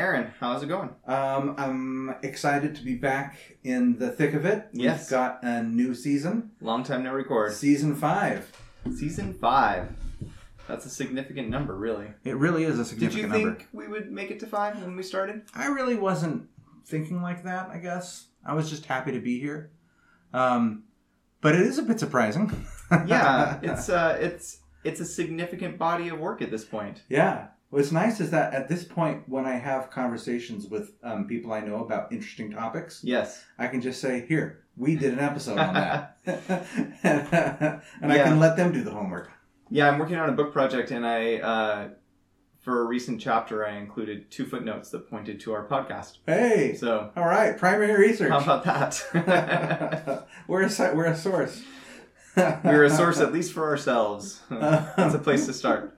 Aaron, how's it going? Um, I'm excited to be back in the thick of it. Yes. We've got a new season, Long time no record. season five. Season five. That's a significant number, really. It really is a significant number. Did significant you think number. we would make it to five when we started? I really wasn't thinking like that. I guess I was just happy to be here. Um, but it is a bit surprising. Yeah, it's uh, it's it's a significant body of work at this point. Yeah. What's nice is that at this point, when I have conversations with um, people I know about interesting topics, Yes. I can just say, "Here, we did an episode on that," and I Yeah. can let them do the homework. Yeah, I'm working on a book project, and I, uh, for a recent chapter, I included two footnotes that pointed to our podcast. Hey, So, all right, primary research. how about that? we're a we're a source. We're a source, at least for ourselves. That's a place to start.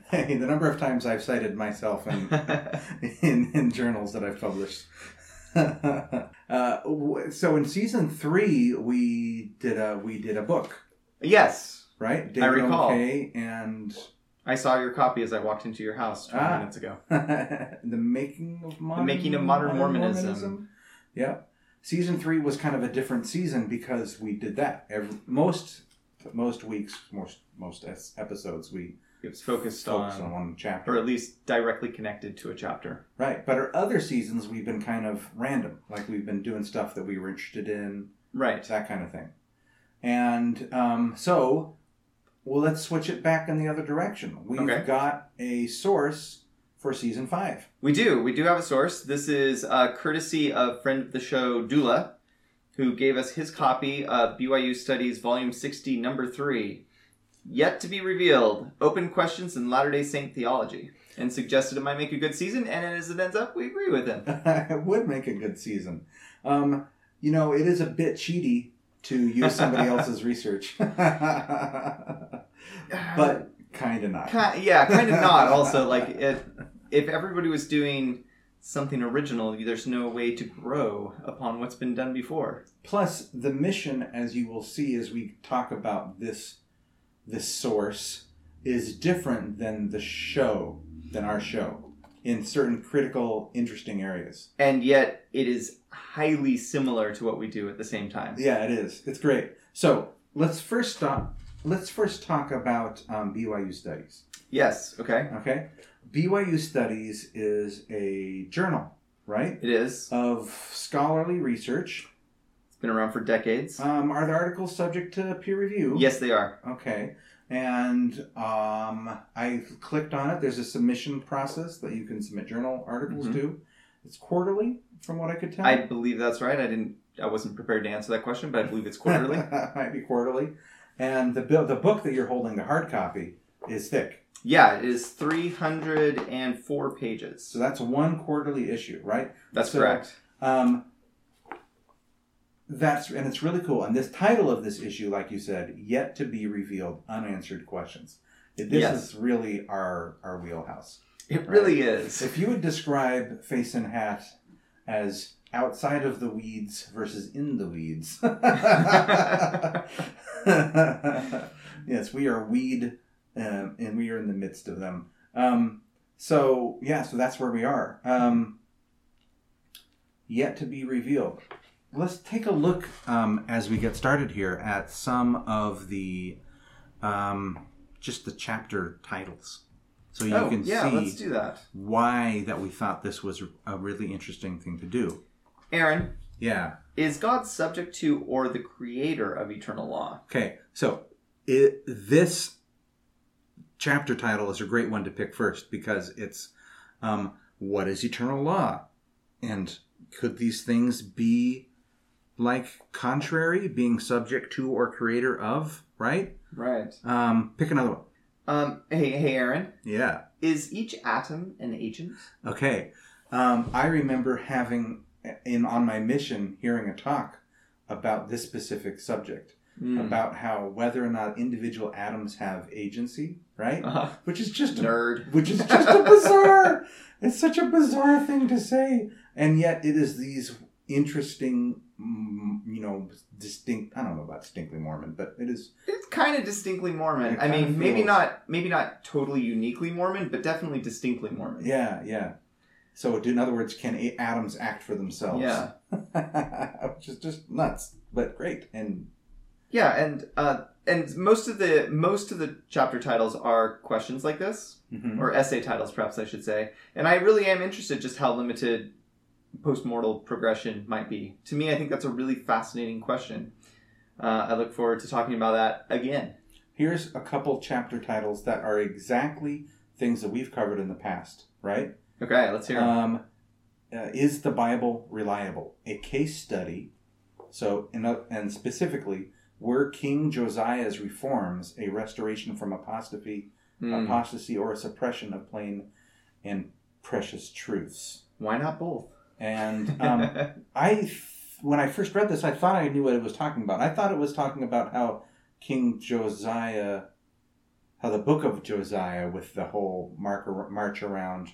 Hey, the number of times I've cited myself in in, in journals that I've published. uh, so in season three, we did a we did a book, yes, right? I recall. McKay and I saw your copy as I walked into your house 20 Ah. minutes ago. the making of modern, Making of Modern Mormonism. Yeah, season three was kind of a different season because we did that. Every, most most weeks, most most episodes, we It was focused focus on, on one chapter. or at least directly connected to a chapter. Right, but our other seasons we've been kind of random. Like we've been doing stuff that we were interested in, Right. that kind of thing. And um, so, well, let's switch it back in the other direction. We've Okay. got a source for season five. We do. We do have a source. This is uh, courtesy of friend of the show, Dula, who gave us his copy of BYU Studies Volume 60, Number 3, Yet to be Revealed Open Questions in Latter day Saint Theology, and suggested it might make a good season, and as it ends up, we agree with him. it would make a good season. Um, you know, it is a bit cheaty to use somebody else's research, but kind of not. Ki- yeah, kind of not. Also, like if if everybody was doing something original, there's no way to grow upon what's been done before. Plus, the mission, as you will see as we talk about this this source, is different than the show, than our show, in certain critical, interesting areas. And yet, it is highly similar to what we do at the same time. Yeah, it is. It's great. So let's first stop. Let's first talk about um, BYU Studies. Yes. Okay. Okay, BYU Studies is a journal, right, It is. of scholarly research. Been around for decades. Um, are the articles subject to peer review? Yes, they are. Okay. And um, I clicked on it. There's a submission process that you can submit journal articles Mhm. to. It's quarterly, from what I could tell. I believe that's right. I didn't. I wasn't prepared to answer that question, but I believe it's quarterly. Might be quarterly. And the bill, the book that you're holding, the hard copy, is thick. yeah, it is 304 pages. So that's one quarterly issue, right? That's so- correct. Um, that's and it's really cool. And this title of this issue, like you said, yet to be revealed, unanswered questions. This Yes. is really our our wheelhouse. It really is. If you would describe Face and Hat as outside of the weeds versus in the weeds, yes, we are weed, um, and we are in the midst of them. Um, so yeah, so that's where we are. Um, yet to be revealed. Let's take a look um, as we get started here at some of the um, just the chapter titles, so you oh, can yeah, see let's do that. why that we thought this was a really interesting thing to do. Aaron, Yeah. is God subject to or the creator of eternal law? Okay. So it, this chapter title is a great one to pick first because it's um, what is eternal law, and could these things be like contrary, being subject to or creator of? Right. Right. Um, pick another one. Um, hey, hey, Aaron, Yeah. is each atom an agent? Okay. Um, I remember having in on my mission hearing a talk about this specific subject Hmm. about how whether or not individual atoms have agency, right? Uh-huh. Which is just a, nerd. which is just a bizarre. It's such a bizarre thing to say, and yet it is these interesting, mm, you know, distinct. I don't know about distinctly Mormon, but it is. It's kind of distinctly Mormon. I mean, maybe not maybe not totally uniquely Mormon, but definitely distinctly Mormon. Yeah, yeah. So, in other words, can atoms act for themselves? Yeah. Which is just nuts, but great. And Yeah, and uh, and most of the most of the chapter titles are questions like this, mhm. or essay titles, perhaps I should say. And I really am interested just how limited postmortal progression might be. To me, I think that's a really fascinating question. Uh, I look forward to talking about that again. here's a couple chapter titles that are exactly things that we've covered in the past, right? Okay, let's hear. Um, uh, is the Bible reliable? A case study. So, in a, and specifically, were King Josiah's reforms a restoration from apostasy, Hmm, apostasy, or a suppression of plain and precious truths? Why not both? And um, I, th- when I first read this, I thought I knew what it was talking about. I thought it was talking about how King Josiah, how the book of Josiah, with the whole mark, march around,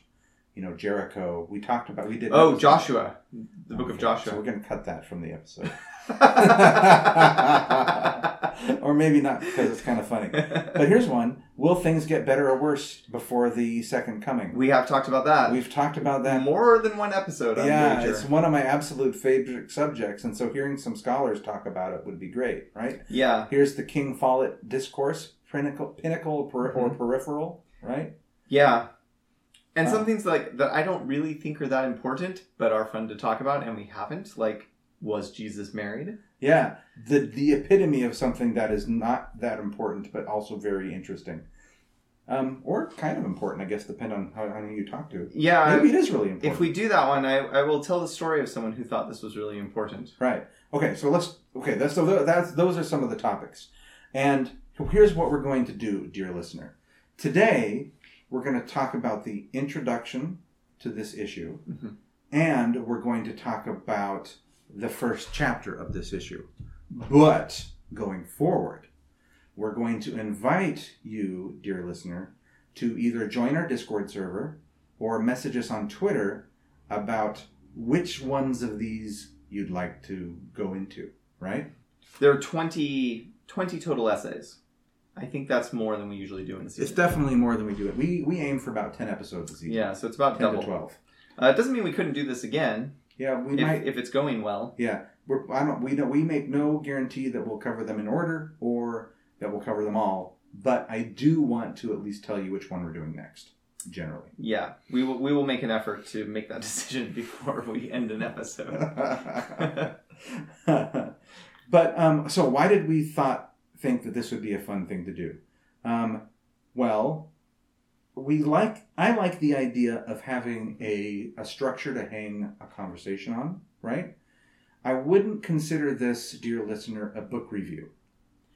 you know, Jericho. We talked about. We did. oh, episode- Joshua, the book of Joshua. So we're going to cut that from the episode, or maybe not because it's kind of funny. But here's one: Will things get better or worse before the second coming? we have talked about that. We've talked about that more than one episode. I'm yeah, it's one of my absolute favorite subjects, and so hearing some scholars talk about it would be great, right? Yeah, Here's the King Follett discourse, pinnacle, pinnacle per, or Mm-hmm. peripheral, right? yeah. And Uh. some things like that I don't really think are that important, but are fun to talk about, and we haven't. Like, was Jesus married? Yeah, the the epitome of something that is not that important, but also very interesting, um, or kind of important, I guess, depending on how, how you talk to. Yeah. Maybe it is really important. If we do that one, I, I will tell the story of someone who thought this was really important. Right. Okay. So let's. Okay. That's so. That's those are some of the topics, and here's what we're going to do, dear listener. Today, we're going to talk about the introduction to this issue, Mhm. and we're going to talk about the first chapter of this issue. But going forward, we're going to invite you, dear listener, to either join our Discord server or message us on Twitter about which ones of these you'd like to go into, right? There are 20, 20 total essays. I think that's more than we usually do in a season. It's definitely more than we do it. We we aim for about 10 episodes a season. yeah, so it's about 10 double. to 12. Uh, it doesn't mean we couldn't do this again Yeah, we if, might if it's going well. Yeah, we're, I don't. We don't. We make no guarantee that we'll cover them in order or that we'll cover them all. But I do want to at least tell you which one we're doing next. Generally. Yeah, we will. We will make an effort to make that decision before we end an episode. but um, so why did we thought think that this would be a fun thing to do? Um, well, we like. I like the idea of having a a structure to hang a conversation on. Right. I wouldn't consider this, dear listener, a book review.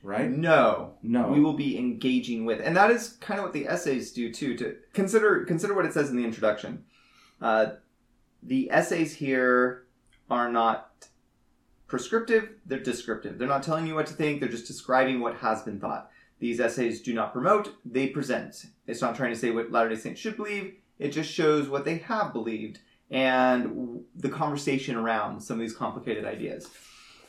Right. No, No. we will be engaging with, and that is kind of what the essays do too. To consider consider what it says in the introduction. Uh, the essays here are not prescriptive; they're descriptive. They're not telling you what to think; they're just describing what has been thought. These essays do not promote; they present. It's not trying to say what Latter Day Saints should believe. It just shows what they have believed and the conversation around some of these complicated ideas.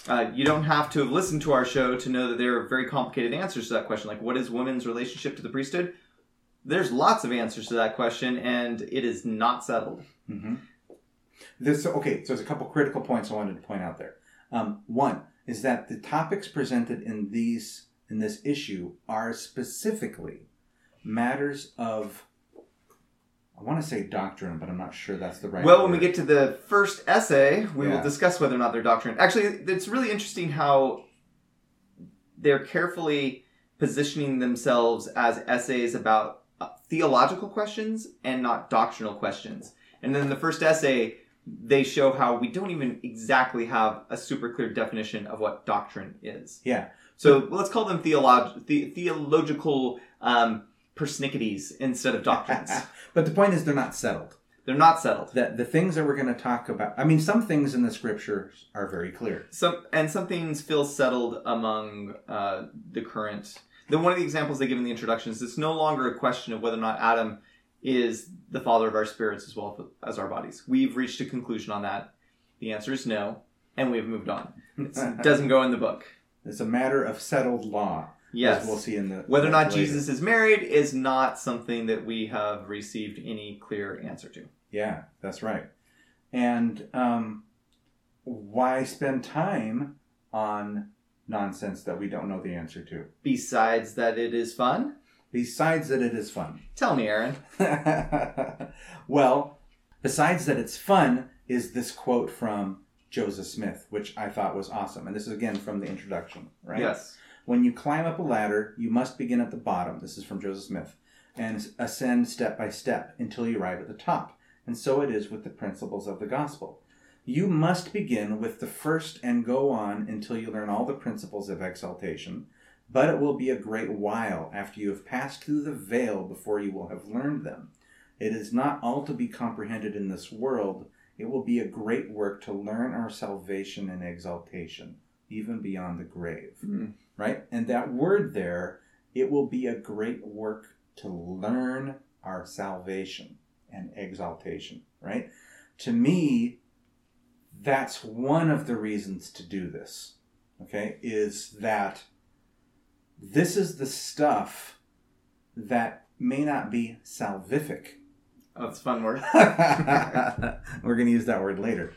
Uh, you don't have to have listened to our show to know that there are very complicated answers to that question. Like, what is women's relationship to the priesthood? There's lots of answers to that question, and it is not settled. hmm This okay. So there's a couple critical points I wanted to point out there. Um, one is that the topics presented in these in this issue are specifically matters of. I want to say doctrine, but I'm not sure that's the right. well, when we get to the first essay, we will discuss whether or not they're doctrine. Actually, it's really interesting how they're carefully positioning themselves as essays about uh, theological questions and not doctrinal questions. And then the first essay, they show how we don't even exactly have a super clear definition of what doctrine is. yeah, So let's call them theolog- the- theological um, persnicketies instead of doctrines. but the point is they're not settled. They're not settled. That the things that we're going to talk about. I mean, some things in the scriptures are very clear. Some and some things feel settled among uh, the current. Then one of the examples they give in the introduction is it's no longer a question of whether or not Adam is the father of our spirits as well as our bodies. We've reached a conclusion on that. The answer is no, and we've moved on. It doesn't go in the book. It's a matter of settled law. Yes. as we'll see in the Whether or not later. Jesus is married is not something that we have received any clear answer to. Yeah, that's right. And um, why spend time on nonsense that we don't know the answer to? Besides that, it is fun. Besides that, it is fun. Tell me, Aaron. well, besides that, it's fun is this quote from Joseph Smith, which I thought was awesome. And this is again from the introduction, right? Yes. When you climb up a ladder, you must begin at the bottom. This is from Joseph Smith. And ascend step by step until you arrive at the top. And so it is with the principles of the gospel. You must begin with the first and go on until you learn all the principles of exaltation, but it will be a great while after you have passed through the veil before you will have learned them. It is not all to be comprehended in this world. It will be a great work to learn our salvation and exaltation, even beyond the grave. Mm. Right? And that word there, it will be a great work to learn our salvation and exaltation. Right? To me, that's one of the reasons to do this. Okay? Is that this is the stuff that may not be salvific. Oh, it's a fun word. We're going to use that word later.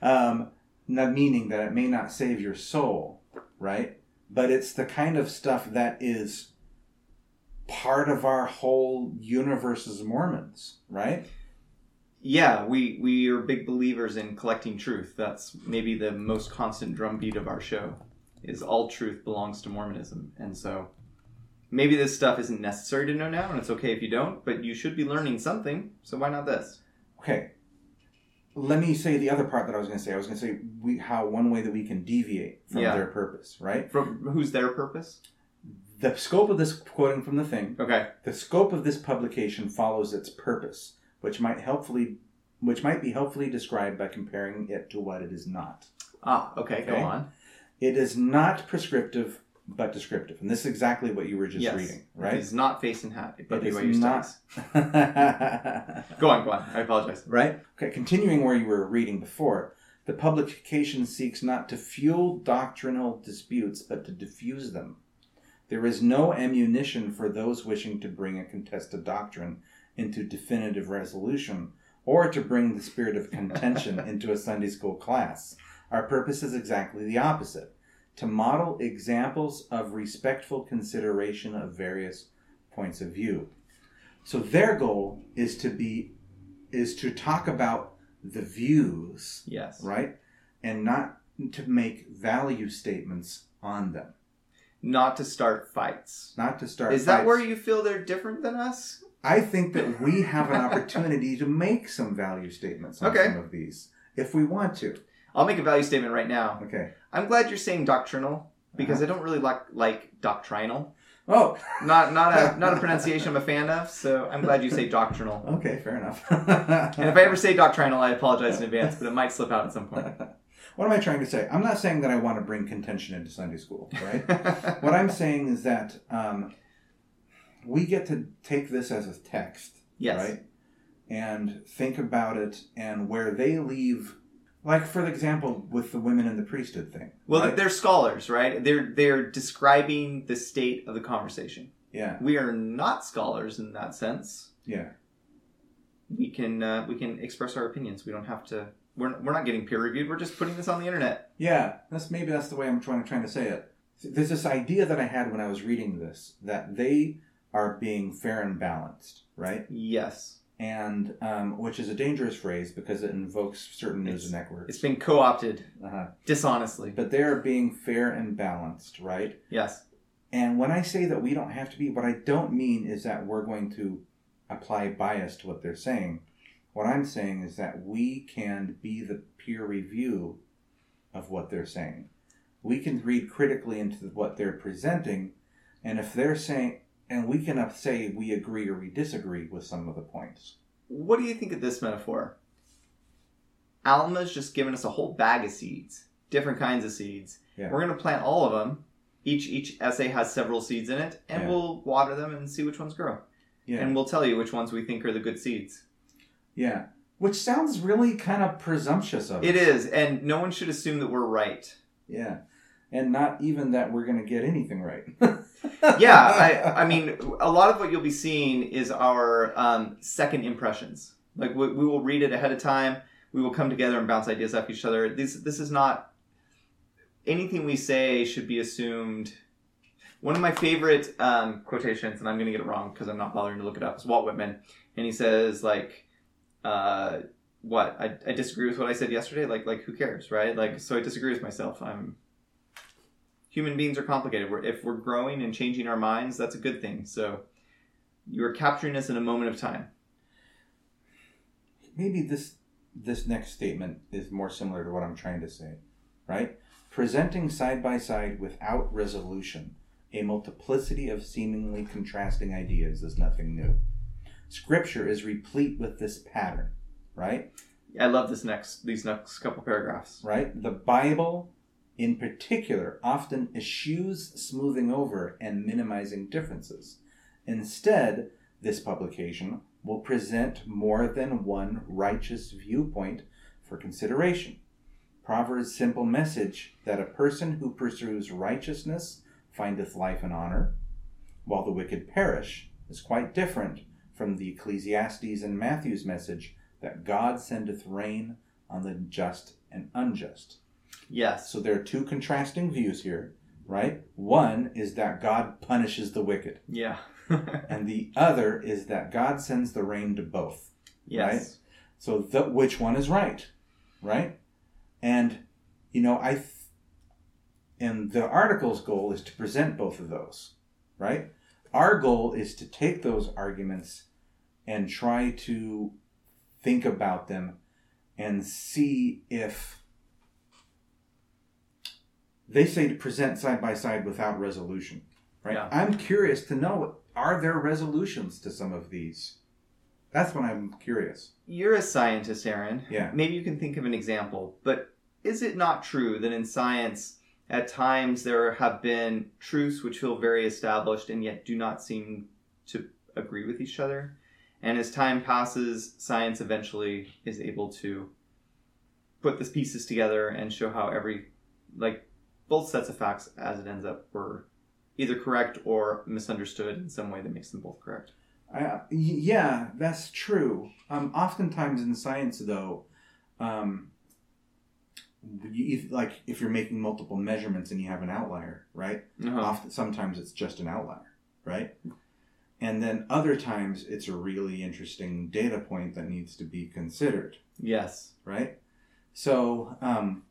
Um, not meaning that it may not save your soul, right? But it's the kind of stuff that is part of our whole universe as Mormons, right? Yeah, we we are big believers in collecting truth. That's maybe the most constant drumbeat of our show. Is all truth belongs to Mormonism, and so maybe this stuff isn't necessary to know now, and it's okay if you don't. But you should be learning something. So why not this? Okay. Let me say the other part that I was going to say. I was going to say we, how one way that we can deviate from Yeah. their purpose, right? From who's their purpose? The scope of this quoting from the thing Okay. The scope of this publication follows its purpose, which might helpfully which might be helpfully described by comparing it to what it is not. Ah, okay. Go on. It is not prescriptive but descriptive. And this is exactly what you were just yes. reading, right? It's not face and hat, but It is BYU not-. Go on, go on. I apologize. right? Okay, continuing where you were reading before, the publication seeks not to fuel doctrinal disputes, but to diffuse them. There is no ammunition for those wishing to bring a contested doctrine into definitive resolution, or to bring the spirit of contention into a Sunday school class. Our purpose is exactly the opposite to model examples of respectful consideration of various points of view. So their goal is to be is to talk about the views, Yes. right? And not to make value statements on them. Not to start fights. Not to start Is that where you feel they're different than us? I think that we have an opportunity to make some value statements on Okay. some of these if we want to. I'll make a value statement right now. Okay. I'm glad you're saying doctrinal because Uh-huh. I don't really like like doctrinal. Oh, Not not a not a pronunciation I'm a fan of. So I'm glad you say doctrinal. okay, fair enough. And if I ever say doctrinal, I apologize in advance, but it might slip out at some point. what am I trying to say? I'm not saying that I want to bring contention into Sunday school, right? what I'm saying is that um, we get to take this as a text, yes. right? And think about it and where they leave, like for example, with the women in the priesthood thing. Well, right? they're scholars, right? They're they're describing the state of the conversation. yeah, We are not scholars in that sense. yeah, We can uh, we can express our opinions. We don't have to. We're, we're not getting peer reviewed. We're just putting this on the internet. yeah. That's maybe that's the way I'm trying trying to say it. There's this idea that I had when I was reading this that they are being fair and balanced, right? Yes, And um, which is a dangerous phrase because it invokes certain news It's- networks. it's been co-opted uh-huh. dishonestly. But they're being fair and balanced, right? Yes. And when I say that we don't have to be, what I don't mean is that we're going to apply bias to what they're saying. What I'm saying is that we can be the peer review of what they're saying. We can read critically into what they're presenting, and if they're saying, and we can say we agree or we disagree with some of the points. What do you think of this metaphor? Alma's just given us a whole bag of seeds, different kinds of seeds. Yeah. We're going to plant all of them. Each each essay has several seeds in it, and Yeah. we'll water them and see which ones grow. Yeah. And we'll tell you which ones we think are the good seeds. yeah. Which sounds really kind of presumptuous of It us. is, and no one should assume that we're right. Yeah. And not even that we're going to get anything right. yeah, I, I mean, a lot of what you'll be seeing is our um, second impressions. Like we, we will read it ahead of time. We will come together and bounce ideas off each other. This this is not anything we say should be assumed. One of my favorite um, quotations, and I'm going to get it wrong because I'm not bothering to look it up, is Walt Whitman, and he says like, uh, "What? I, I disagree with what I said yesterday. Like like who cares, right? Like so I disagree with myself. I'm human beings are complicated. We're, if we're growing and changing our minds, that's a good thing. So you're capturing us in a moment of time. maybe this this next statement is more similar to what I'm trying to say, right? Presenting side by side without resolution a multiplicity of seemingly contrasting ideas is nothing new. Scripture is replete with this pattern, right? I love this next these next couple paragraphs. Right? The Bible in particular often eschews smoothing over and minimizing differences. Instead, this publication will present more than one righteous viewpoint for consideration. Proverbs' simple message that a person who pursues righteousness findeth life and honor, while the wicked perish, is quite different from the Ecclesiastes and Matthew's message that God sendeth rain on the just and unjust. Yes. So there are two contrasting views here, right? One is that God punishes the wicked, Yeah. and the other is that God sends the rain to both. yes. Right? So the, which one is right, right? And you know, I th- and the article's goal is to present both of those, right? Our goal is to take those arguments and try to think about them and see if they say to present side by side without resolution, right? Yeah. I'm curious to know are there resolutions to some of these? That's what I'm curious. You're a scientist, Aaron. Yeah. Maybe you can think of an example, but is it not true that in science, at times there have been truths which feel very established and yet do not seem to agree with each other? And as time passes, science eventually is able to put the pieces together and show how every, like, both sets of facts as it ends up were either correct or misunderstood in some way that makes them both correct. Uh, yeah, that's true. Um, oftentimes in science, though, um, you, if, like if you're making multiple measurements and you have an outlier, right? Uh-huh. Often, sometimes it's just an outlier, right? And then other times it's a really interesting data point that needs to be considered, Yes. right? So um,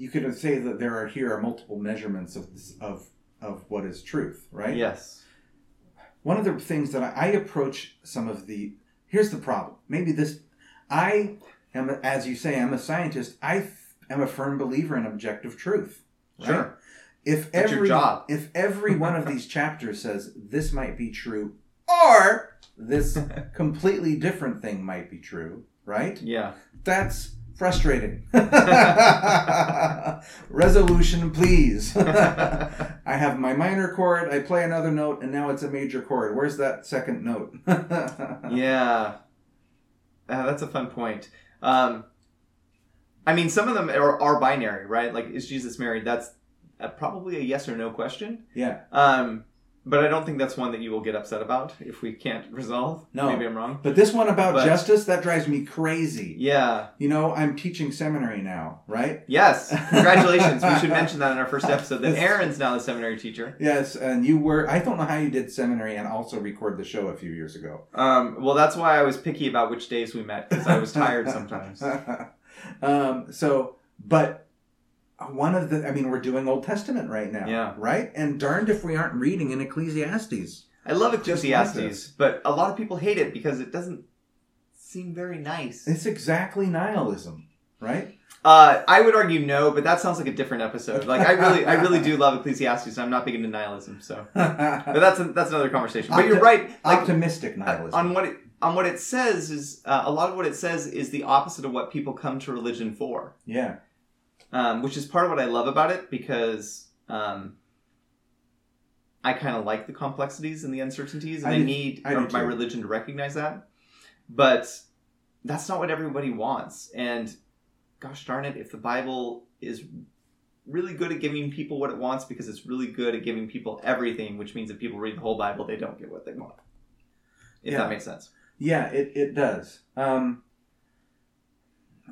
you could say that there are here are multiple measurements of this, of of what is truth, right? Yes. one of the things that I, I approach some of the here's the problem maybe this i am as you say i'm a scientist i am a firm believer in objective truth right? Sure. if That's every job. if every one of these chapters says this might be true or this completely different thing might be true right Yeah. that's frustrating resolution please I have my minor chord, I play another note, and now it's a major chord. Where's that second note? yeah. Uh, that's a fun point. Um, I mean, some of them are, are binary, right? Like, is Jesus married? That's uh, probably a yes or no question. yeah. Um, but I don't think that's one that you will get upset about if we can't resolve. No. Maybe I'm wrong. But this one about But- justice, that drives me crazy. Yeah. You know, I'm teaching seminary now, right? Yes. Congratulations. we should mention that in our first episode that Aaron's now the seminary teacher. Yes, and you were, I don't know how you did seminary and also record the show a few years ago. Um, well, that's why I was picky about which days we met because I was tired sometimes. um, so, but one of the, I mean, we're doing Old Testament right now. Yeah. Right? And darned if we aren't reading in Ecclesiastes. I love Ecclesiastes, but a lot of people hate it because it doesn't seem very nice. It's exactly nihilism, right? Uh, I would argue no, but that sounds like a different episode. Like I really, I really do love Ecclesiastes. I'm not big into nihilism, so but that's a, that's another conversation. But you're right. Like Optimistic uh, nihilism. on what it on what it says is uh, a lot of what it says is the opposite of what people come to religion for, yeah. Um, which is part of what I love about it because um, I kind of like the complexities and the uncertainties, and I I, need I my religion to recognize that. But that's not what everybody wants, and gosh darn it, if the Bible is really good at giving people what it wants because it's really good at giving people everything, which means if people read the whole Bible, they don't get what they want. If Yeah. that makes sense. Yeah, it, it does. Um,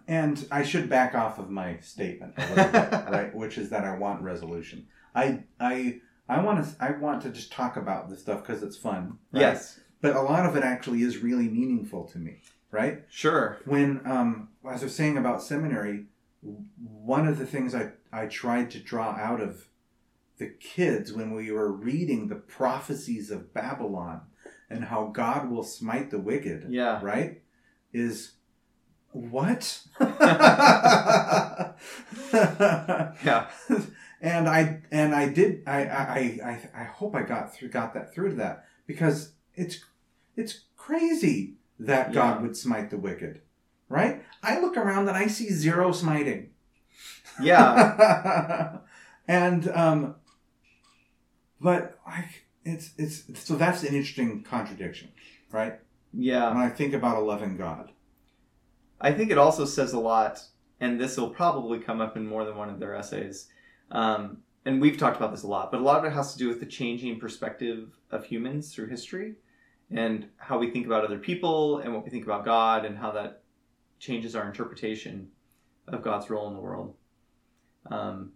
and I should back off of my statement a little bit, right? Which is that I want resolution. I I I want to I want to just talk about this stuff because it's fun. right? Yes. But a lot of it actually is really meaningful to me, right? Sure. When um, as I was saying about seminary, one of the things I I tried to draw out of the kids when we were reading the prophecies of Babylon and how God will smite the wicked Yeah. right? Is what? Yeah. and I and I did I I, I I hope I got through got that through to that because it's it's crazy that God would smite the wicked, right? I look around and I see zero smiting. Yeah. and um but like it's it's so that's an interesting contradiction, right? Yeah. When I think about a loving God. I think it also says a lot, and this will probably come up in more than one of their essays. Um, and we've talked about this a lot, but a lot of it has to do with the changing perspective of humans through history and how we think about other people and what we think about God and how that changes our interpretation of God's role in the world. Um,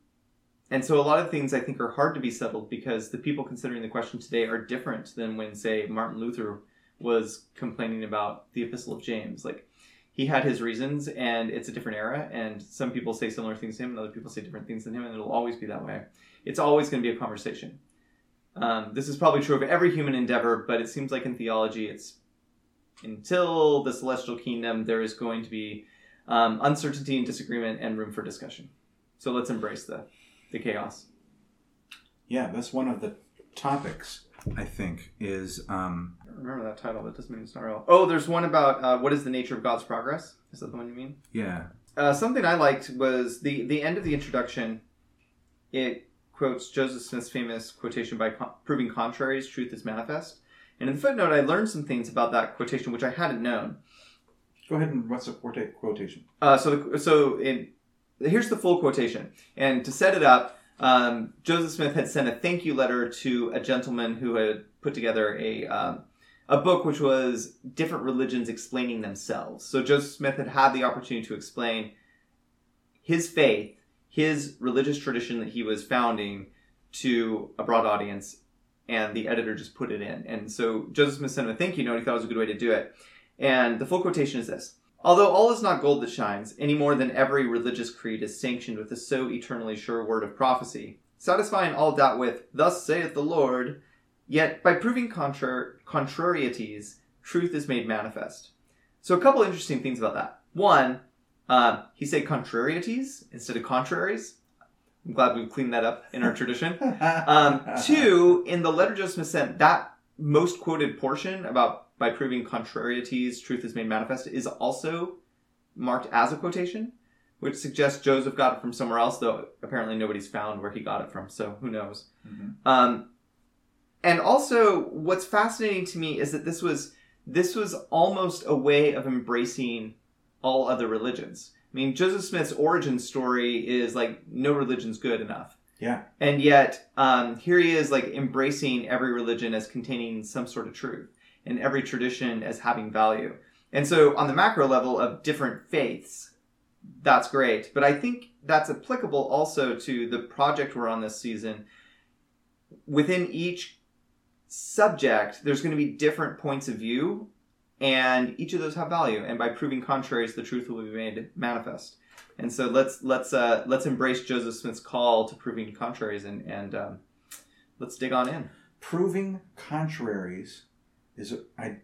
and so a lot of things I think are hard to be settled because the people considering the question today are different than when, say, Martin Luther was complaining about the Epistle of James. Like, he had his reasons and it's a different era and some people say similar things to him and other people say different things than him and it'll always be that way. It's always going to be a conversation. Um, this is probably true of every human endeavor but it seems like in theology it's until the celestial kingdom there is going to be um, uncertainty and disagreement and room for discussion. So let's embrace the, the chaos. Yeah, that's one of the topics, I think, is um, I remember that title that doesn't mean it's not real oh there's one about uh, what is the nature of god's progress is that the one you mean yeah. Uh, something I liked was the the end of the introduction. It quotes Joseph Smith's famous quotation by con- proving contraries, truth is manifest. And in the footnote, I learned some things about that quotation which I hadn't known. Go ahead and what's the quota- quotation? Uh, so, the, so in, here's the full quotation. And to set it up, um, Joseph Smith had sent a thank you letter to a gentleman who had put together a um, a book which was different religions explaining themselves. So Joseph Smith had had the opportunity to explain his faith, his religious tradition that he was founding to a broad audience, and the editor just put it in. And so Joseph Smith sent him a thank you note. He thought it was a good way to do it. And the full quotation is this. Although all is not gold that shines, any more than every religious creed is sanctioned with the so eternally sure word of prophecy, satisfying all doubt with, Thus saith the Lord, yet by proving contra- contrarieties, truth is made manifest. So a couple interesting things about that. One, uh, he said contrarieties instead of contraries. I'm glad we've cleaned that up in our tradition. Um, two, in the letter Joseph sent, that most quoted portion about by proving contrarieties, truth is made manifest, is also marked as a quotation, which suggests Joseph got it from somewhere else, though apparently nobody's found where he got it from, so who knows. Mhm. Um, and also, what's fascinating to me is that this was this was almost a way of embracing all other religions. I mean, Joseph Smith's origin story is like no religion's good enough. Yeah. And yet, um, here he is like embracing every religion as containing some sort of truth and every tradition as having value. And so, on the macro level of different faiths, that's great. But I think that's applicable also to the project we're on this season. Within each subject, there's going to be different points of view, and each of those have value. And by proving contraries, the truth will be made manifest. And so let's let's uh, let's embrace Joseph Smith's call to proving contraries, and and um, let's dig on in. Proving contraries is I.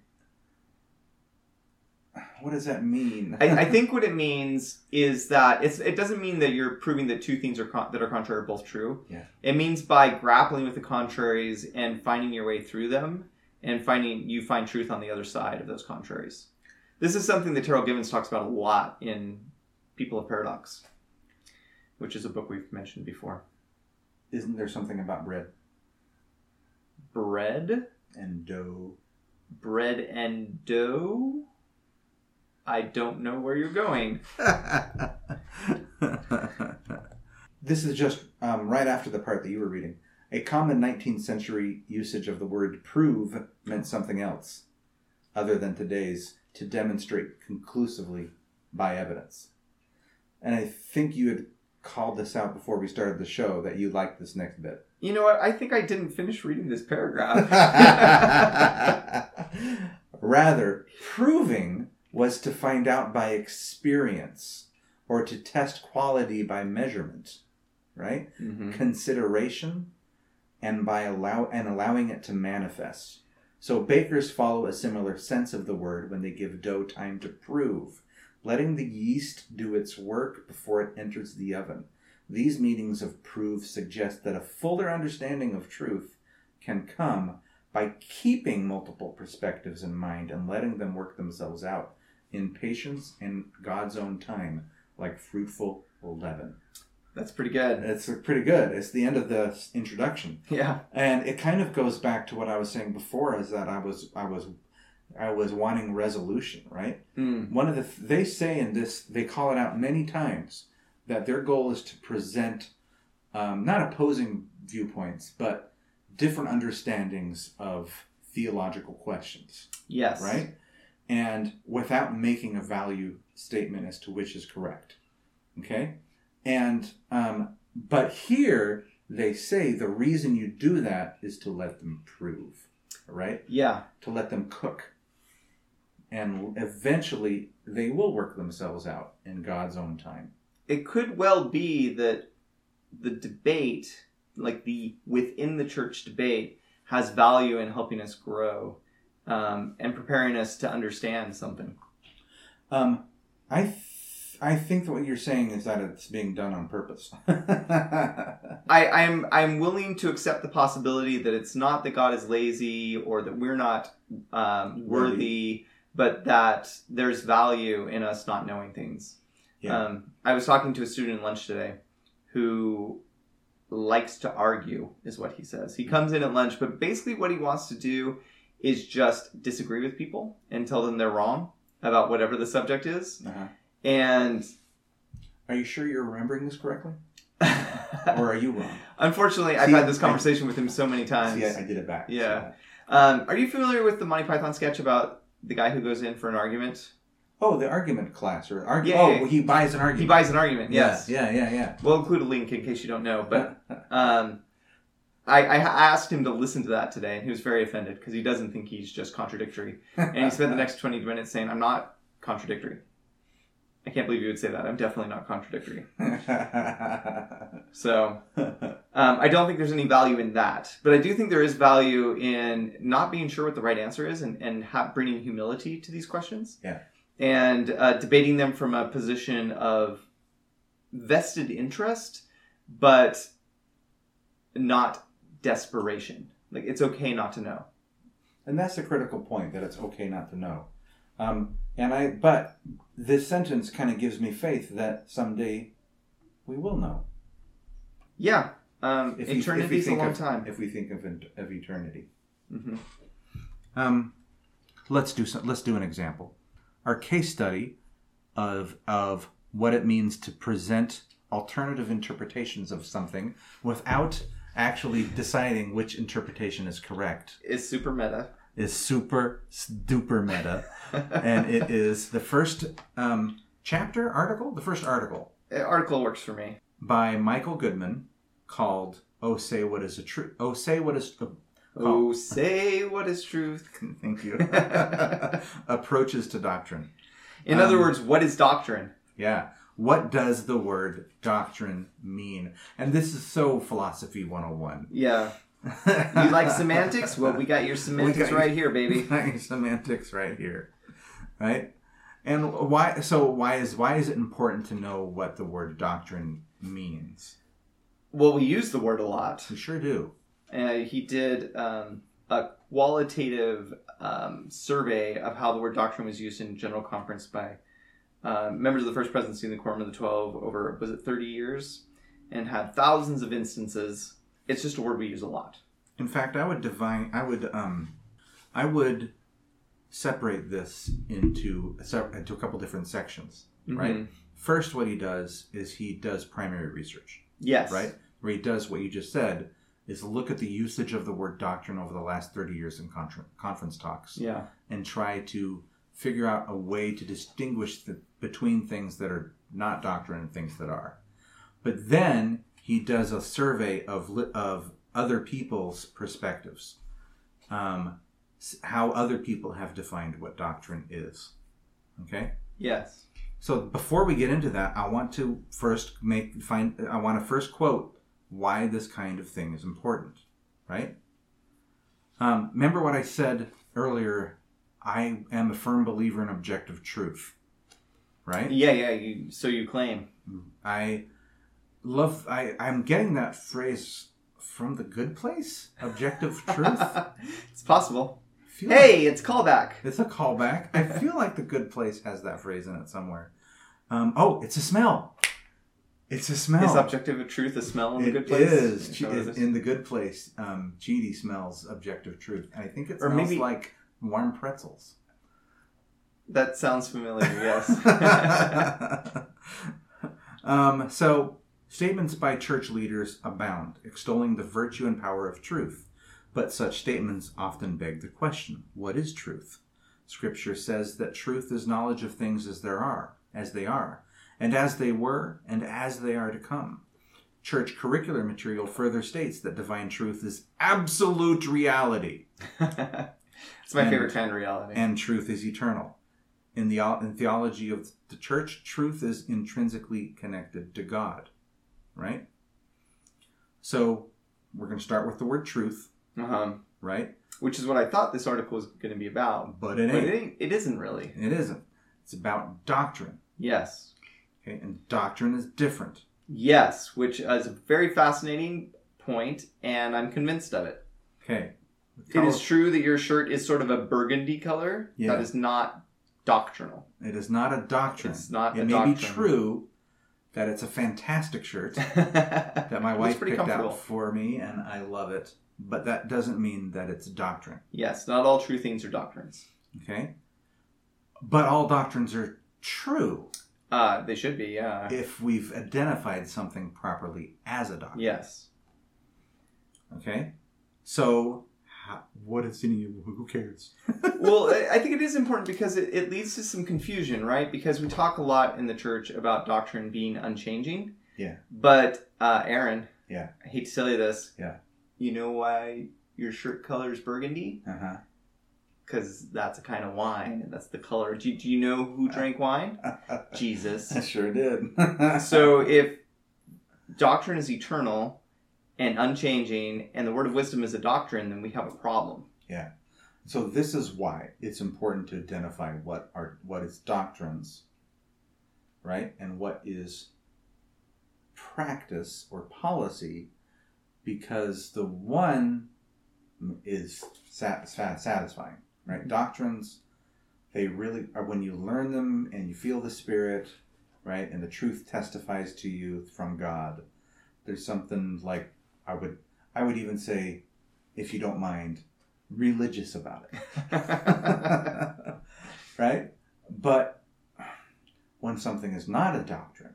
What does that mean? I, I think what it means is that it's it doesn't mean that you're proving that two things are con- that are contrary are both true. Yeah. It means by grappling with the contraries and finding your way through them and finding you find truth on the other side of those contraries. This is something that Terryl Givens talks about a lot in People of Paradox, which is a book we've mentioned before. Isn't there something about bread Bread, and dough? Bread and dough. I don't know where you're going. this is just um, right after the part that you were reading. A common 19th century usage of the word prove meant something else. other than today's to demonstrate conclusively by evidence. And I think you had called this out before we started the show that you liked this next bit. You know what? I think I didn't finish reading this paragraph. Rather, proving was to find out by experience or to test quality by measurement, right? Mhm. Consideration and by allow and allowing it to manifest. So bakers follow a similar sense of the word when they give dough time to prove, letting the yeast do its work before it enters the oven. These meanings of prove suggest that a fuller understanding of truth can come by keeping multiple perspectives in mind and letting them work themselves out in patience and God's own time, like fruitful leaven. That's pretty good. It's pretty good. It's the end of the introduction, Yeah. and it kind of goes back to what I was saying before: is that I was I was I was wanting resolution, right? Mm. One of the they say in this they call it out many times that their goal is to present um, not opposing viewpoints, but different understandings of theological questions, Yes. right? And without making a value statement as to which is correct. Okay? And, um, but here they say the reason you do that is to let them prove, right? Yeah. To let them cook. And eventually they will work themselves out in God's own time. It could well be that the debate, like the within the church debate, has value in helping us grow um, and preparing us to understand something. Um, I, th- I think that what you're saying is that it's being done on purpose. I, I'm I'm willing to accept the possibility that it's not that God is lazy or that we're not um, worthy, but that there's value in us not knowing things. Yeah. Um, I was talking to a student at lunch today who likes to argue, is what he says. He comes in at lunch, but basically what he wants to do is just disagree with people and tell them they're wrong about whatever the subject is. uh-huh. And Are you sure you're remembering this correctly? Or are you wrong? unfortunately, I've had this I- conversation with him so many times. Yeah, I, I did it back. Yeah. Um, are you familiar with the Monty Python sketch about the guy who goes in for an argument? Oh, the argument class or argue. Yeah, oh, yeah. he buys an argument. He buys an argument. Yes. Yeah, yeah, yeah. We'll include a link in case you don't know. But um, I, I asked him to listen to that today, and he was very offended because he doesn't think he's just contradictory. And he spent the next 20 minutes saying, I'm not contradictory. I can't believe you would say that. I'm definitely not contradictory. So um, I don't think there's any value in that. But I do think there is value in not being sure what the right answer is and, and ha- bringing humility to these questions. Yeah. And uh, debating them from a position of vested interest, but not desperation. Like it's okay not to know. and that's a critical point that it's okay not to know. Um, and I, but this sentence kind of gives me faith that someday we will know. Yeah. Um, If you- if eternity we is a long of, time. If we think of of eternity. hmm Um, let's do some, let's do an example. Our case study of of what it means to present alternative interpretations of something without actually deciding which interpretation is correct Is super meta. is super duper meta, and it is the first um, chapter article, the first article Uh, Article works for me. by Michael Goodman called "Oh Say What Is a True Oh, say what is. Oh, say what is truth. Thank you. Approaches to doctrine. In other Um, words, what is doctrine? Yeah. What does the word doctrine mean? And this is so philosophy 101. Yeah. You like semantics? Well, we got your semantics got- right here, baby. Got semantics right here. Right? And why so why is why is it important to know what the word doctrine means? Well, we use the word a lot. We sure do. Uh, he did um, a qualitative um, survey of how the word doctrine was used in general conference by uh, members of the First Presidency and the Quorum of the Twelve over, was it 30 years? And had thousands of instances. It's just a word we use a lot. In fact, I would divine I would um I would separate this into into a couple different sections, right? Mhm. First what he does is he does primary research. Yes. right? Where he does what you just said is look at the usage of the word doctrine over the last 30 years in contra- conference talks Yeah. and try to figure out a way to distinguish the, between things that are not doctrine and things that are. But then he does a survey of li- of other people's perspectives, um, how other people have defined what doctrine is. Okay. Yes. So before we get into that, I want to first make find I want to first quote why this kind of thing is important, right? Um, remember what I said earlier. I am a firm believer in objective truth, right? Yeah, yeah. You so you claim. I love. I I'm getting that phrase from the Good Place. Objective truth. it's possible. Feel like Hey, it's callback. it's a callback. I feel like the Good Place has that phrase in it somewhere. Um, oh, it's a smell. It's a smell. Is objective of truth a smell in the good place? is. It is? in the good place. Um, smells objective truth, and I think it Or smells maybe- like warm pretzels. That sounds familiar. Yes. um, so statements by church leaders abound, extolling the virtue and power of truth. But such statements often beg the question: What is truth? Scripture says that truth is knowledge of things as there are, as they are, and as they were, and as they are to come. Church curricular material further states that divine truth is absolute reality, it's my And- favorite kind of reality. and truth is eternal. In the in theology of the church, truth is intrinsically connected to God, right? So we're going to start with the word truth, um, right? which is what I thought this article was going to be about. But it But ain't. it, ain't, it isn't really. It isn't. It's about doctrine. Yes. Okay, and doctrine is different. Yes, which is a very fascinating point, and I'm convinced of it. Okay. It is true that your shirt is sort of a burgundy color. Yeah. That is not doctrinal. It is not a doctrine. It's not it may doctrine. be true that it's a fantastic shirt that that my wife picked out for me, and I love it. But that doesn't mean that it's doctrine. Yes, not all true things are doctrines. Okay. But all doctrines are true Uh, they should be, yeah. if we've identified something properly as a doctrine. yes. Okay. So, how, what is in you? Who cares? well, I I think it is important because it, it leads to some confusion, right? Because we talk a lot in the church about doctrine being unchanging. Yeah. But, uh, Aaron. Yeah. I hate to tell you this. Yeah. You know why your shirt color is burgundy? Uh huh. Because that's a kind of wine, and that's the color. Do, do you know who drank wine? Jesus. I sure did. So if doctrine is eternal and unchanging, and the word of wisdom is a doctrine, then we have a problem. Yeah. So this is why it's important to identify what are what is doctrines, right, and what is practice or policy, because the one is sat, sat, satisfying, right? Doctrines, they really are when you learn them and you feel the spirit, right, and the truth testifies to you from God. There's something like I would I would even say, if you don't mind, religious about it. right? But when something is not a doctrine,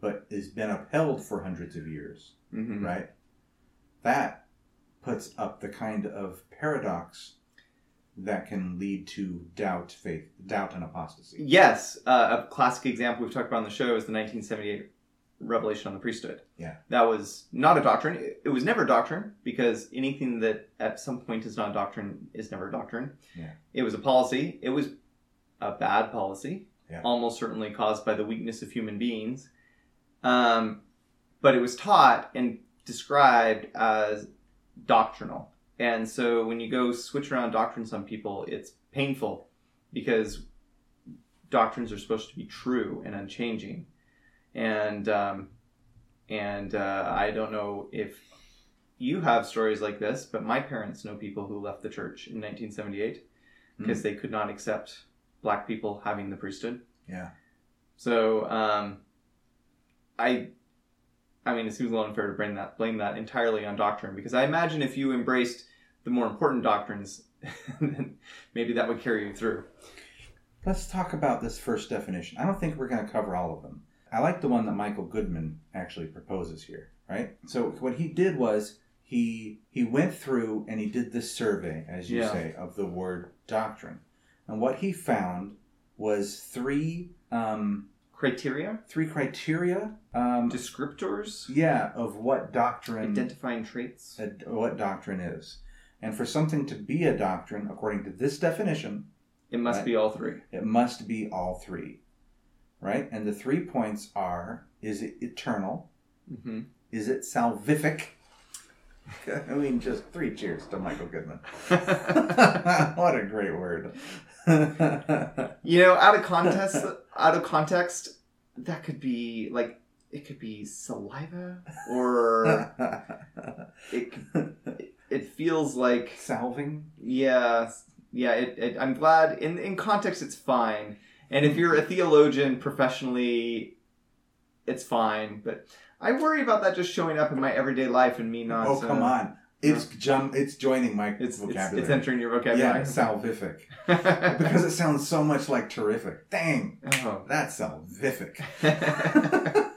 but has been upheld for hundreds of years, Mhm. right? That puts up the kind of paradox that can lead to doubt, faith, doubt, and apostasy. Yes, uh, a classic example we've talked about on the show is the 1978 revelation on the priesthood. Yeah. That was not a doctrine. It- It was never a doctrine because anything that at some point is not a doctrine is never a doctrine. Yeah. It was a policy. It was a bad policy, Yeah. almost certainly caused by the weakness of human beings. Um, but it was taught and described as doctrinal. And so when you go switch around doctrines on people, it's painful because doctrines are supposed to be true and unchanging. And um, and uh, I don't know if you have stories like this, but my parents know people who left the church in 1978 because they could not accept black people having the priesthood. Yeah. So um, I, I mean, it seems a little unfair to blame that blame that entirely on doctrine because I imagine if you embraced the more important doctrines, maybe that would carry you through. Let's talk about this first definition. I don't think we're going to cover all of them. I like the one that Michael Goodman actually proposes here, right? So what he did was he he went through and he did this survey, as you Yeah. say, of the word doctrine. and what he found was three um, Criteria, three criteria. Um, descriptors, yeah, of what doctrine identifying traits. uh, what doctrine is, and for something to be a doctrine, according to this definition, It must Right. be all three. it must be all three, right? And the three points are: is it eternal? Mm-hmm. Is it salvific? I mean, just three cheers to Michael Goodman. what a great word. You know, out of context, out of context, that could be like it could be saliva, or it could, it feels like Salving? yeah, yeah. It, it, I'm glad in in context it's fine, and if you're a theologian professionally, it's fine. But I worry about that just showing up in my everyday life and me not. oh, come uh, on. It's jump. It's joining my It's, it's vocabulary. it's entering your vocabulary. yeah, salvific. Because it sounds so much like terrific. Dang, oh. that's salvific.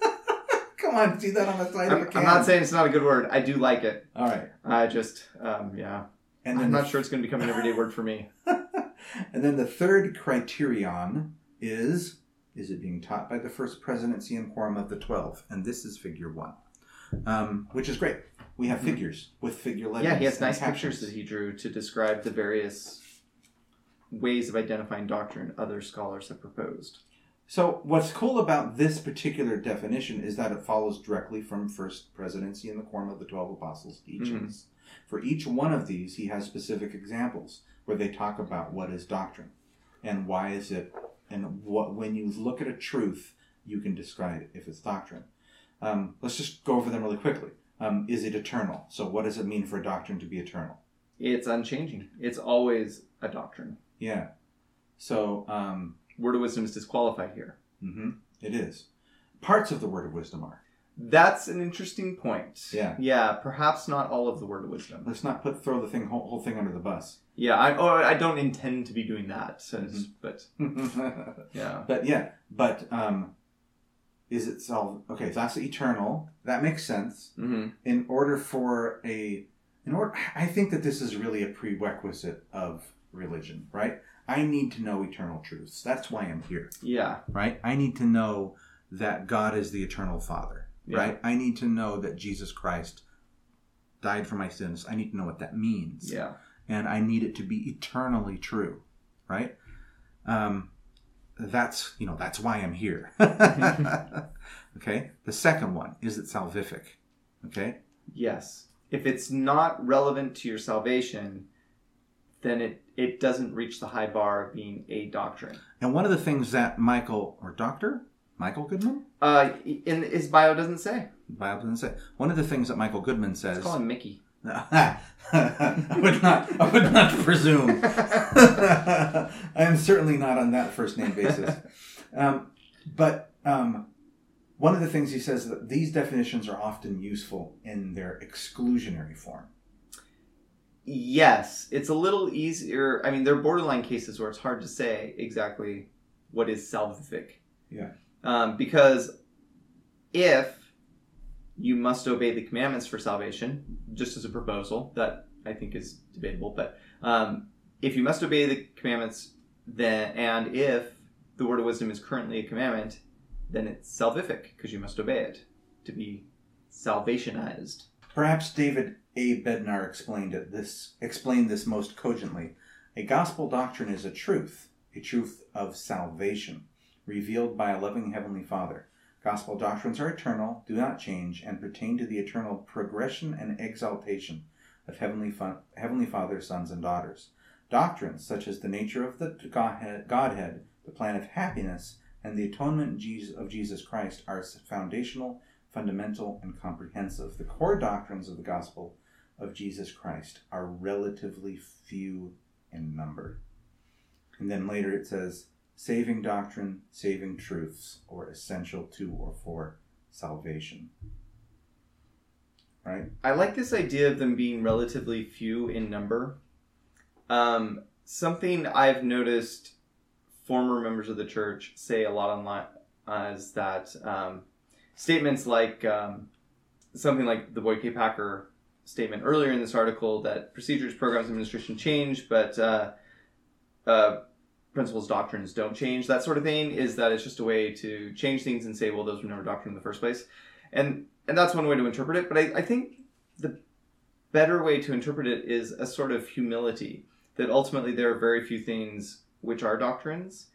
Come on, see that on the side I'm, a can. I'm not saying it's not a good word. I do like it. All right, I just, um, yeah. and then I'm the, not sure it's going to become an everyday word for me. and then the third criterion is: is it being taught by the first presidency and quorum of the twelve? And this is Figure One, um, which is great. We have Mhm. figures with figure legends. Yeah, he has nice captions. pictures that he drew to describe the various ways of identifying doctrine other scholars have proposed. So what's cool about this particular definition is that it follows directly from First Presidency and the Quorum of the Twelve Apostles' teachings. For each one of these, he has specific examples where they talk about what is doctrine and why is it, and what when you look at a truth, you can describe if it's doctrine. Um, let's just go over them really quickly. Um, is it eternal? So what does it mean for a doctrine to be eternal? It's unchanging. It's always a doctrine. Yeah. So um, Word of wisdom is disqualified here. mhm, it is. Parts of the word of wisdom are. That's an interesting point. Yeah. Yeah, perhaps not all of the word of wisdom. Let's not put throw the thing whole, whole thing under the bus. Yeah, I oh I don't intend to be doing that, since, Mhm. but yeah. but yeah. but um, is it self? Okay, so that's eternal. That makes sense. hmm In order for a, in order, I think that this is really a prerequisite of religion, right? I need to know eternal truths. That's why I'm here, Yeah. right? I need to know that God is the eternal Father, Yeah. right? I need to know that Jesus Christ died for my sins. I need to know what that means. Yeah. and I need it to be eternally true, right? Um, that's you know that's why I'm here. okay. The second one is it salvific. Okay. Yes. If it's not relevant to your salvation, then it, it doesn't reach the high bar of being a doctrine. And one of the things that Michael or Doctor Michael Goodman, Uh, in his bio doesn't say. Bio doesn't say. One of the things that Michael Goodman says. Let's call him Mickey. I would not. I would not presume. I am certainly not on that first name basis. Um, but um, one of the things he says is that these definitions are often useful in their exclusionary form. Yes, it's a little easier. I mean, there are borderline cases where it's hard to say exactly what is salvific. Yeah. Um, because if you must obey the commandments for salvation, just as a proposal that I think is debatable, but um, if you must obey the commandments, then and if the word of wisdom is currently a commandment, then it's salvific because you must obey it to be salvationized. Perhaps David A. Bednar explained it. This explained this most cogently. A gospel doctrine is a truth, a truth of salvation, revealed by a loving heavenly Father. Gospel doctrines are eternal, do not change, and pertain to the eternal progression and exaltation of heavenly, fa- heavenly Father, sons, and daughters. Doctrines such as the nature of the Godhead, Godhead, the plan of happiness, and the atonement of Jesus Christ are foundational, fundamental, and comprehensive. The core doctrines of the gospel of Jesus Christ are relatively few in number. And then later it says, saving doctrine, saving truths, or essential to or for salvation. Right? I like this idea of them being relatively few in number. Um, something I've noticed former members of the church say a lot online is that um, statements like um, something like the Boyd K. Packer statement earlier in this article that procedures, programs, administration change, but uh, uh, principles doctrines don't change. That sort of thing is that it's just a way to change things and say well those were never doctrine in the first place. And and that's one way to interpret it but i, I think the better way to interpret it is a sort of humility that ultimately there are very few things which are doctrines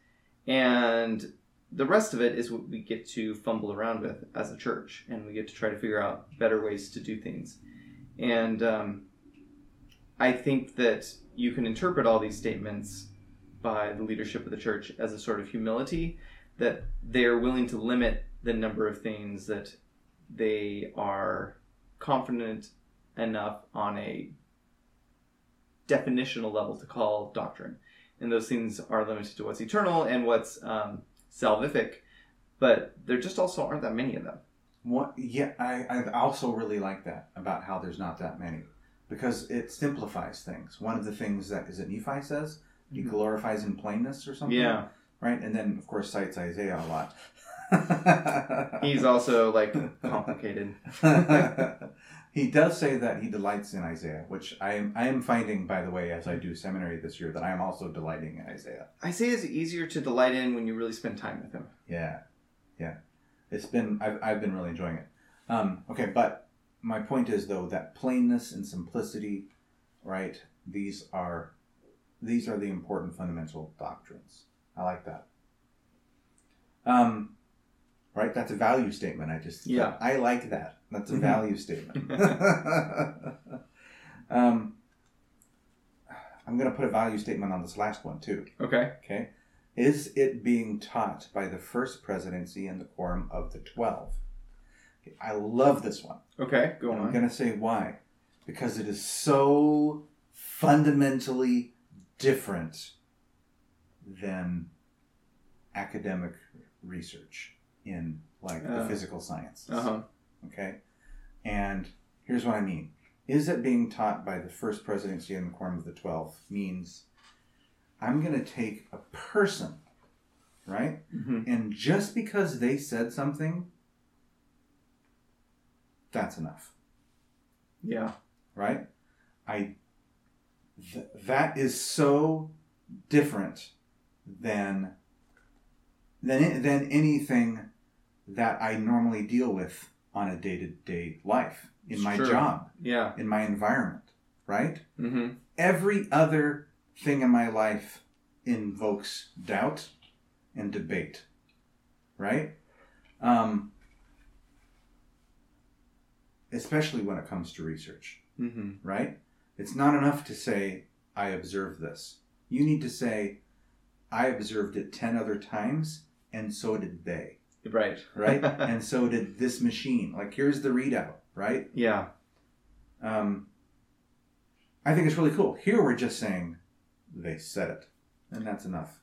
and the rest of it is what we get to fumble around with as a church and we get to try to figure out better ways to do things and um, i think that you can interpret all these statements by the leadership of the church as a sort of humility that they're willing to limit the number of things that they are confident enough on a definitional level to call doctrine. And those things are limited to what's eternal and what's um, salvific, but there just also aren't that many of them. What? Yeah, I, I also really like that about how there's not that many because it simplifies things. One of the things that is it Nephi says he Mhm. glorifies in plainness or something. Yeah, Right, and then of course cites Isaiah a lot. he's also like complicated. he does say that he delights in Isaiah, which I am I am finding, by the way, as I do seminary this year, that I am also delighting in Isaiah. Isaiah is easier to delight in when you really spend time with him. Yeah, yeah. It's been I've I've been really enjoying it. Um, okay, but my point is though that plainness and simplicity, right? These are these are the important fundamental doctrines. I like that. Um, right. That's a value statement. I just Yeah. I like that. That's a Mhm. value statement. um, I'm going to put a value statement on this last one too. Okay. Okay. Is it being taught by the first presidency and the quorum of the twelve? I love this one. Okay. Go And on. I'm going to say why. Because it is so fundamentally different than academic research in like the Uh, physical sciences. Uh huh. Okay. And here's what I mean. Is it being taught by the first presidency and the quorum of the twelve means I'm going to take a person, right? hmm And just because they said something, that's enough, Yeah. right? I th- that is so different than than than anything that I normally deal with on a day-to-day life in my Sure. job, Yeah. in my environment, right? hmm Every other thing in my life invokes doubt and debate, right? Um, especially when it comes to research, hmm right? It's not enough to say, I observed this. You need to say, I observed it 10 other times, and so did they, Right. right? and so did this machine. Like, here's the readout, right? yeah. Um, I think it's really cool. Here we're just saying they said it, and that's enough,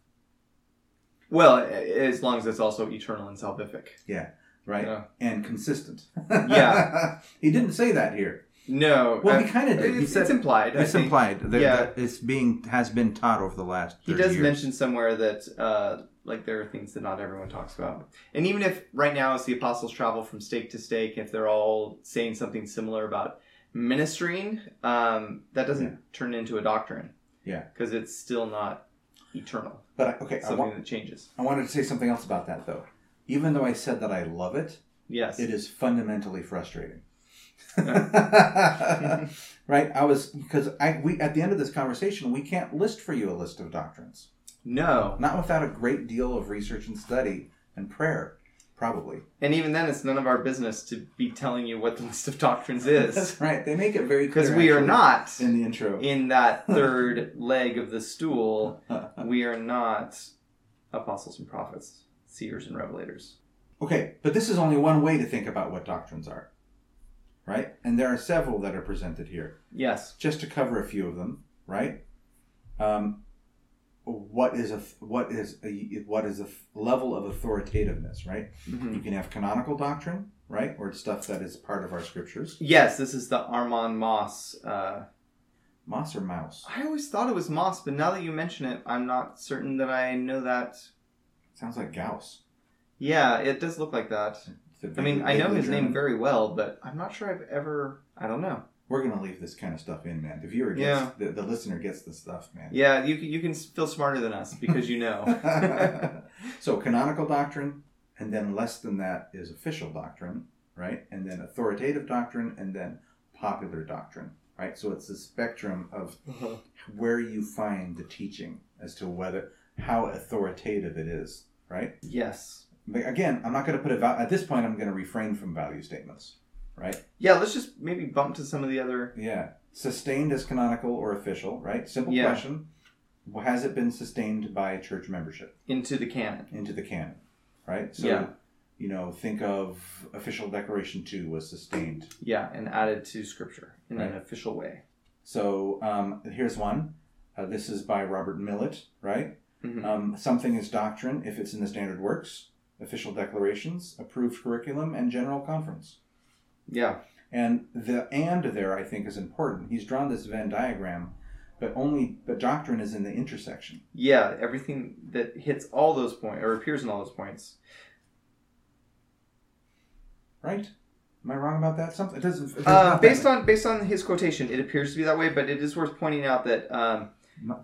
Well, as long as it's also eternal and salvific. Yeah, right? Yeah. And consistent. Yeah. he didn't say that here. No. Well, uh, he kind of did. He it's, said it's implied. It's implied that, Yeah. that it's being has been taught over the last. He does years. mention somewhere that uh, like there are things that not everyone talks about, and even if right now as the apostles travel from stake to stake, if they're all saying something similar about ministering, um, that doesn't Yeah. turn into a doctrine. Yeah. because it's still not eternal. But I- okay, I, Something wa- that changes. I wanted to say something else about that though. Even though I said that I love it, Yes. it is fundamentally frustrating. right? I was because I we at the end of this conversation we can't list for you a list of doctrines. No, Not without a great deal of research and study and prayer, probably. and even then, it's none of our business to be telling you what the list of doctrines is, That's right. They make it very clear because we are not in the intro. in that third leg of the stool. We are not apostles and prophets, seers and revelators. okay, but this is only one way to think about what doctrines are. Right? And there are several that are presented here. Yes. Just to cover a few of them, right? Um, what is a what is a what is a level of authoritativeness, right? Mhm. You can have canonical doctrine, right, or stuff that is part of our scriptures. Yes, this is the Armand Mauss. Uh, Moss or mouse? I always thought it was Moss, but now that you mention it, I'm not certain that I know that. Sounds like Gauss. Yeah, it does look like that. I mean, I know his name very well, but I'm not sure I've ever. I don't know. We're gonna leave this kind of stuff in, man. The viewer gets, Yeah. the, the listener gets the stuff, man. Yeah, you can, you can feel smarter than us because you know. so canonical doctrine, and then less than that is official doctrine, right? And then authoritative doctrine, and then popular doctrine, right? So it's the spectrum of uh-huh. where you find the teaching as to whether how authoritative it is, right? yes. But again, I'm not going to put a at this point. I'm going to refrain from value statements, right? Yeah, let's just maybe bump to some of the other. Yeah, sustained as canonical or official, right? Simple Yeah. question: Has it been sustained by church membership into the canon. into the canon, right? So, Yeah. you know, think of official declaration two was sustained. Yeah, and added to scripture in an official way. So um, here's one. Uh, this is by Robert Millet, right? Mhm. Um, something is doctrine if it's in the standard works, official declarations, approved curriculum, and general conference. Yeah. And the and there, I think, is important. He's drawn this Venn diagram, but only but doctrine is in the intersection. Yeah, everything that hits all those points or appears in all those points. Right? Am I wrong about that? Something it doesn't. It Uh, based on based on his quotation, it appears to be that way, but it is worth pointing out that um,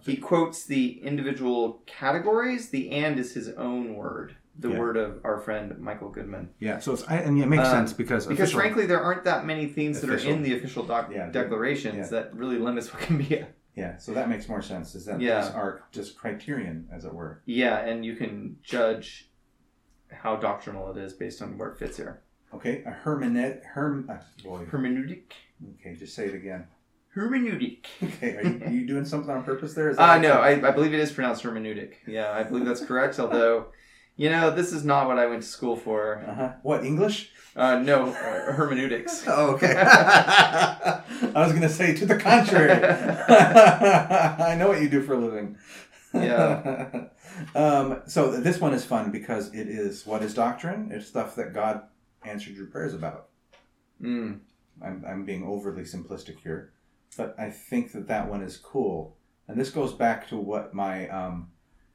he quotes the individual categories. The and is his own word, the Yeah. word of our friend Michael Goodman. Yeah. So it's I, and yeah, it makes Um, sense because Because official- frankly, there aren't that many things that are in the official doc- Yeah, declarations yeah. that really limits what can be. yeah. So that makes more sense. Is that Yeah. these are just criterion, as it were. Yeah, and you can judge how doctrinal it is based on where it fits here. Okay. A hermenet herm. Uh, boy. Hermeneutic. Okay. Just say it again. Hermeneutic. Okay. Are you, are you doing something on purpose there? Is Uh, no, I, I believe it is pronounced hermeneutic. Yeah, I believe that's correct. Although, you know, this is not what I went to school for. Uh huh. What English? Uh, no, uh, hermeneutics. Oh, okay. I was going to say to the contrary. I know what you do for a living. Yeah. um, so this one is fun because it is what is doctrine? It's stuff that God answered your prayers about. Mm. I'm, I'm being overly simplistic here, but I think that that one is cool. And this goes back to what my um,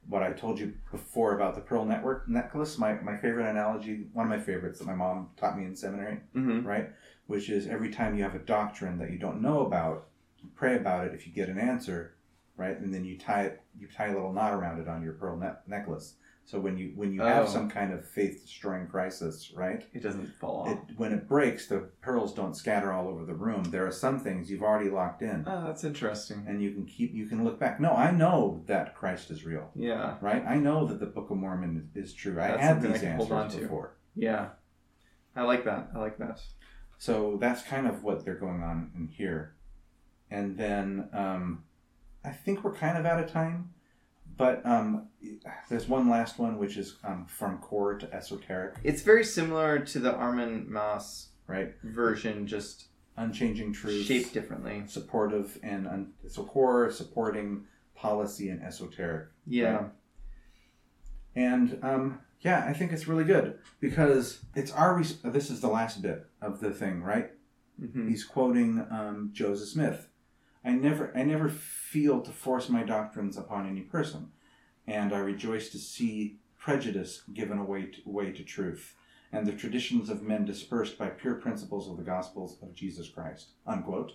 what I told you before about the pearl network necklace. My my favorite analogy, one of my favorites that my mom taught me in seminary hmm right? Which is every time you have a doctrine that you don't know about, you pray about it. If you get an answer, right, and then you tie it, you tie a little knot around it on your pearl ne- necklace. So when you when you have Oh. some kind of faith destroying crisis, right, It doesn't fall off. it, when it breaks, the pearls don't scatter all over the room. There are some things you've already locked in, oh, that's interesting. and you can keep you can look back. No, I know that Christ is real, Yeah, right? I know that the Book of Mormon is, is true. I That's had something I these can hold answers on to. before. yeah. I like that. I like that. So that's kind of what they're going on in here. And then um, I think we're kind of out of time, but um, there's one last one, which is um, from core to esoteric, It's very similar to the Armand Mauss right? version, just Unchanging truth, shaped differently. supportive, and un- so core, supporting, policy, and esoteric. Yeah. Right. And um, yeah, I think it's really good because it's our. Res- this is the last bit of the thing, right? hmm He's quoting um, Joseph Smith. I never, I never feel to force my doctrines upon any person, and I rejoice to see prejudice given away to, way to truth, and the traditions of men dispersed by pure principles of the gospels of Jesus Christ. Unquote.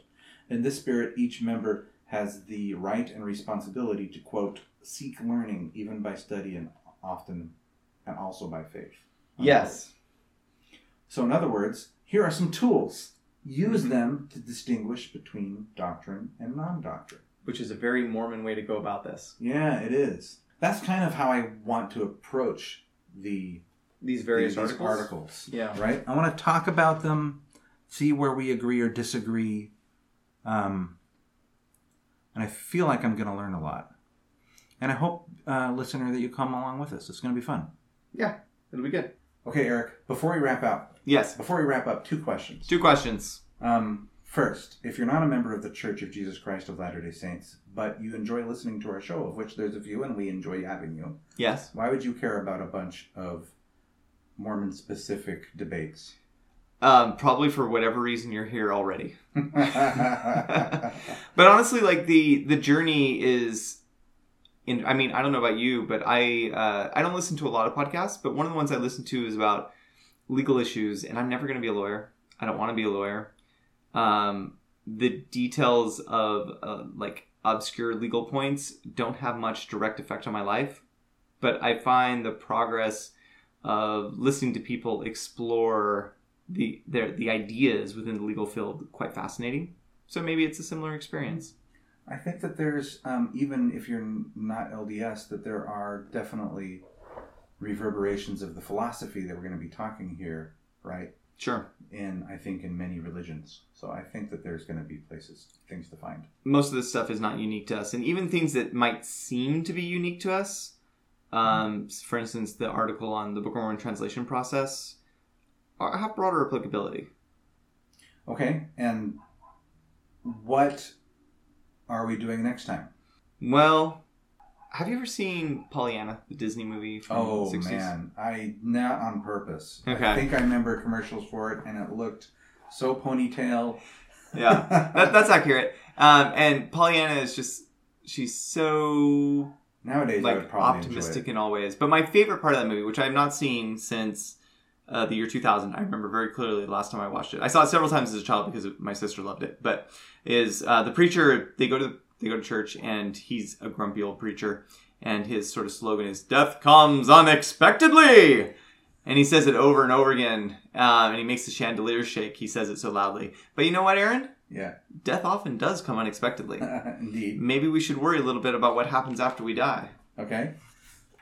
In this spirit, each member has the right and responsibility to quote seek learning even by study and often and also by faith. Unquote. Yes. So, in other words, here are some tools. Use Mhm. them to distinguish between doctrine and non doctrine. Which is a very Mormon way to go about this. Yeah, it is. That's kind of how I want to approach the These various these articles. articles. Yeah. Right? I want to talk about them, see where we agree or disagree. Um, and I feel like I'm going to learn a lot. And I hope, uh, listener, that you come along with us. It's going to be fun. Yeah. It'll be good. Okay, Eric, before we wrap up, Yes. before we wrap up, two questions. Two questions. Um, first, if you're not a member of the Church of Jesus Christ of Latter day Saints, but you enjoy listening to our show, of which there's a few and we enjoy having you, Yes. why would you care about a bunch of Mormon specific debates? Um, probably for whatever reason you're here already. but honestly, like the the journey is. In, I mean, I don't know about you, but I uh, I don't listen to a lot of podcasts. But one of the ones I listen to is about legal issues, and I'm never going to be a lawyer. I don't want to be a lawyer. Um, the details of uh, like obscure legal points don't have much direct effect on my life, but I find the progress of listening to people explore the their the ideas within the legal field quite fascinating. So maybe it's a similar experience. I think that there's um, even if you're not LDS, that there are definitely reverberations of the philosophy that we're going to be talking here, right? Sure. In I think in many religions, so I think that there's going to be places things to find. Most of this stuff is not unique to us, and even things that might seem to be unique to us. Um, for instance, the article on the Book of Mormon translation process are, have broader applicability. Okay, and what are we doing next time? Well, have you ever seen Pollyanna, the Disney movie from Oh the 60s? man, I not on purpose. I think I remember commercials for it, and it looked so ponytail. Yeah, that, that's accurate. Um, and Pollyanna is just, she's so Nowadays, I would like optimistic in all ways. But my favorite part of that movie, which I have not seen since uh, the year 2000, I remember very clearly the last time I watched it. I saw it several times as a child because my sister loved it. But is uh, the preacher? They go to they go to church, and he's a grumpy old preacher, and his sort of slogan is "Death comes unexpectedly." And he says it over and over again, um, and he makes the chandelier shake. He says it so loudly. But you know what, Aaron? Yeah, Death often does come unexpectedly. indeed. Maybe we should worry a little bit about what happens after we die. Okay,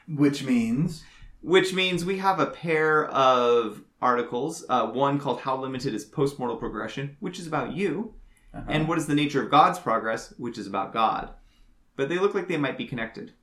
which means which means we have a pair of articles uh, one called how limited is postmortal progression which is about you uh-huh. and what is the nature of god's progress which is about god but they look like they might be connected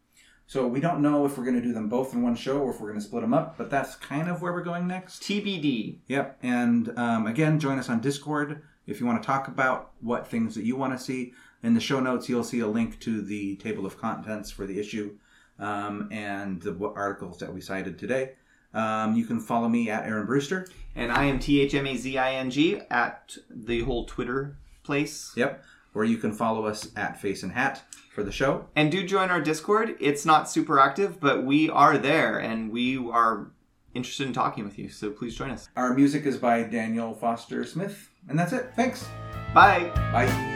so we don't know if we're going to do them both in one show or if we're going to split them up, but that's kind of where we're going next. tbd Yep. And um, again, join us on Discord if you want to talk about what things that you want to see. In the show notes, you'll see a link to the table of contents for the issue um, and the articles that we cited today. Um, you can follow me at Aaron Brewster. and i am t-h-m-a-z-i-n-g at the whole twitter place Yep. Or you can follow us at Face and Hat for the show. and do join our discord it's not super active but we are there and we are interested in talking with you so please join us Our music is by Daniel Foster Smith. And that's it. Thanks. bye Bye.